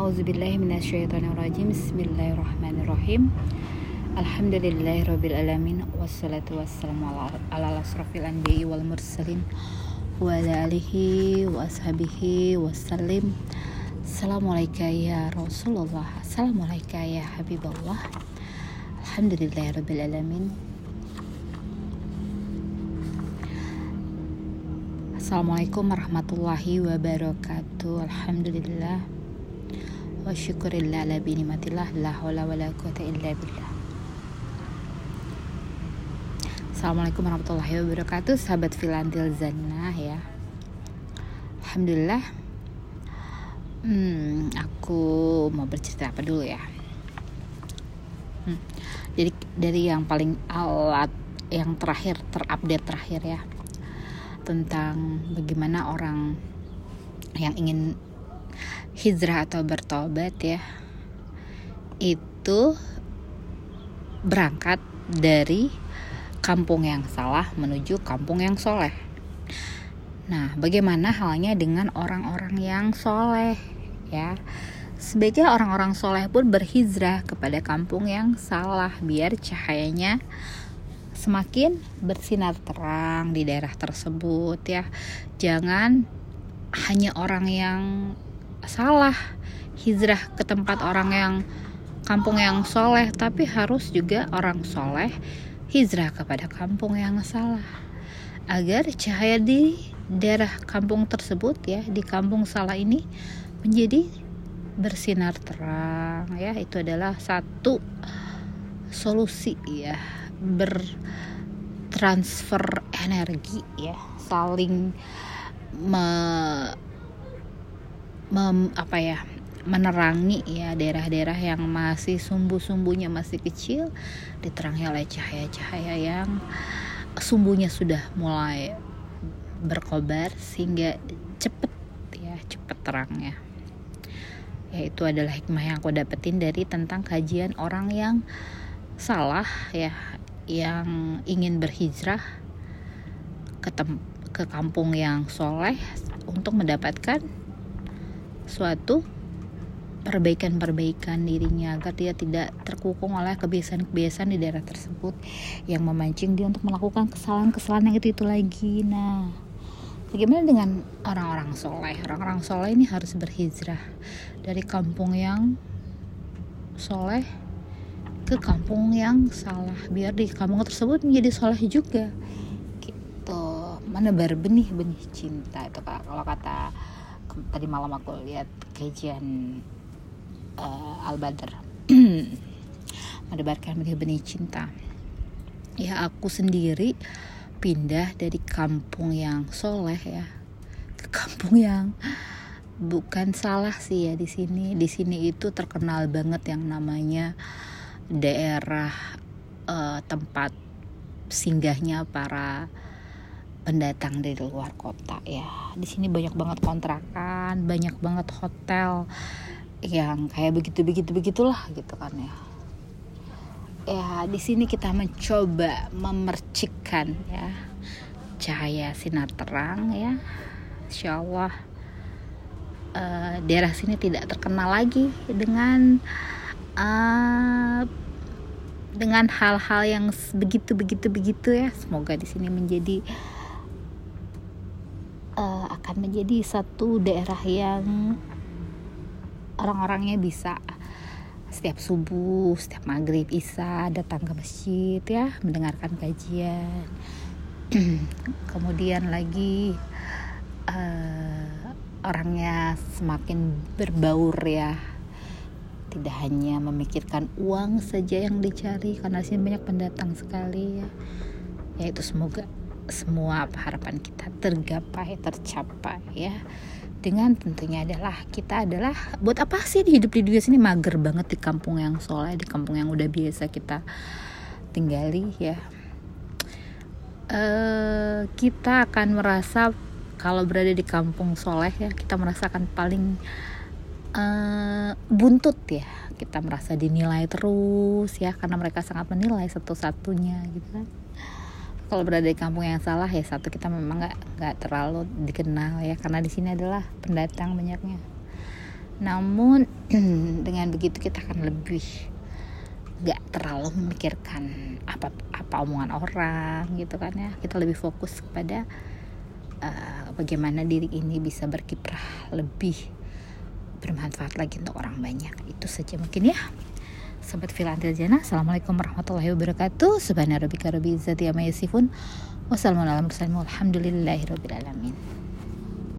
Auzubillahiminasyaitonirrajim Bismillahirrahmanirrahim. Alhamdulillahirrabbilalamin Wassalatu wassalamu ala, ala asrafil anbiya wal mursalin. Wa ala alihi wa ashabihi wassalim. Assalamualaikum ya Rasulullah. Assalamualaikum ya Habibullah. Alhamdulillahirrabbilalamin Assalamualaikum warahmatullahi wabarakatuh. Alhamdulillah Wa syukurillah ala binimatillah La hawla wa la quwata illa billah. Assalamualaikum warahmatullahi wabarakatuh Sahabat Filantil Zannah ya. Alhamdulillah. Hmm, Aku mau bercerita apa dulu ya? Hmm, Jadi dari yang paling alat Yang terakhir, terupdate terakhir ya tentang bagaimana orang yang ingin hijrah atau bertobat ya itu berangkat dari kampung yang salah menuju kampung yang soleh. Nah, bagaimana halnya dengan orang-orang yang soleh ya? Sebaiknya orang-orang soleh pun berhijrah kepada kampung yang salah biar cahayanya semakin bersinar terang di daerah tersebut ya. Jangan hanya orang yang salah hijrah ke tempat orang yang kampung yang soleh, tapi harus juga orang soleh hijrah kepada kampung yang salah. Agar cahaya di daerah kampung tersebut ya, di kampung salah ini menjadi bersinar terang ya. Itu adalah satu solusi ya bertransfer energi ya saling me, mem, apa ya menerangi ya daerah-daerah yang masih sumbu-sumbunya masih kecil diterangi oleh cahaya-cahaya yang sumbunya sudah mulai berkobar sehingga cepet ya cepet terangnya ya. Itu adalah hikmah yang aku dapetin dari tentang kajian orang yang salah ya yang ingin berhijrah ke tem ke kampung yang soleh untuk mendapatkan suatu perbaikan-perbaikan dirinya agar dia tidak terkukung oleh kebiasaan-kebiasaan di daerah tersebut yang memancing dia untuk melakukan kesalahan-kesalahan yang itu itu lagi. Nah, bagaimana dengan orang-orang soleh? Orang-orang soleh ini harus berhijrah dari kampung yang soleh ke kampung yang salah biar di kampung tersebut menjadi soleh juga gitu menebar benih-benih cinta itu kalau kata tadi malam aku lihat kajian uh, Al Badr menebarkan benih-benih cinta. Ya aku sendiri pindah dari kampung yang soleh ya ke kampung yang bukan salah sih ya di sini. Di sini itu terkenal banget yang namanya daerah uh, tempat singgahnya para pendatang dari luar kota ya. Di sini banyak banget kontrakan, banyak banget hotel yang kayak begitu begitu begitulah gitu kan ya. Ya di sini kita mencoba memercikkan ya cahaya sinar terang ya. Insya Allah uh, daerah sini tidak terkenal lagi dengan uh, dengan hal-hal yang begitu begitu begitu ya semoga di sini menjadi uh, akan menjadi satu daerah yang orang-orangnya bisa setiap subuh, setiap maghrib, isya datang ke masjid ya mendengarkan kajian. Kemudian lagi uh, orangnya semakin berbaur ya tidak hanya memikirkan uang saja yang dicari karena sini banyak pendatang sekali ya yaitu semoga semua harapan kita tergapai tercapai ya. Dengan tentunya adalah kita adalah buat apa sih di hidup di dunia sini? Mager banget di kampung yang soleh di kampung yang udah biasa kita tinggali ya. Uh, kita akan merasa kalau berada di kampung soleh ya kita merasakan paling uh, buntut ya. Kita merasa dinilai terus ya karena mereka sangat menilai satu-satunya gitu kan kalau berada di kampung yang salah ya satu kita memang nggak nggak terlalu dikenal ya karena di sini adalah pendatang banyaknya. Namun dengan begitu kita akan lebih gak terlalu memikirkan apa apa omongan orang gitu kan ya. Kita lebih fokus kepada uh, bagaimana diri ini bisa berkiprah lebih bermanfaat lagi untuk orang banyak. Itu saja mungkin ya Sobat Filantil Jana Assalamualaikum warahmatullahi wabarakatuh. Subhanallah rabbi izzati amma yasifun. Wassalamualaikum warahmatullahi wabarakatuh. Rabbil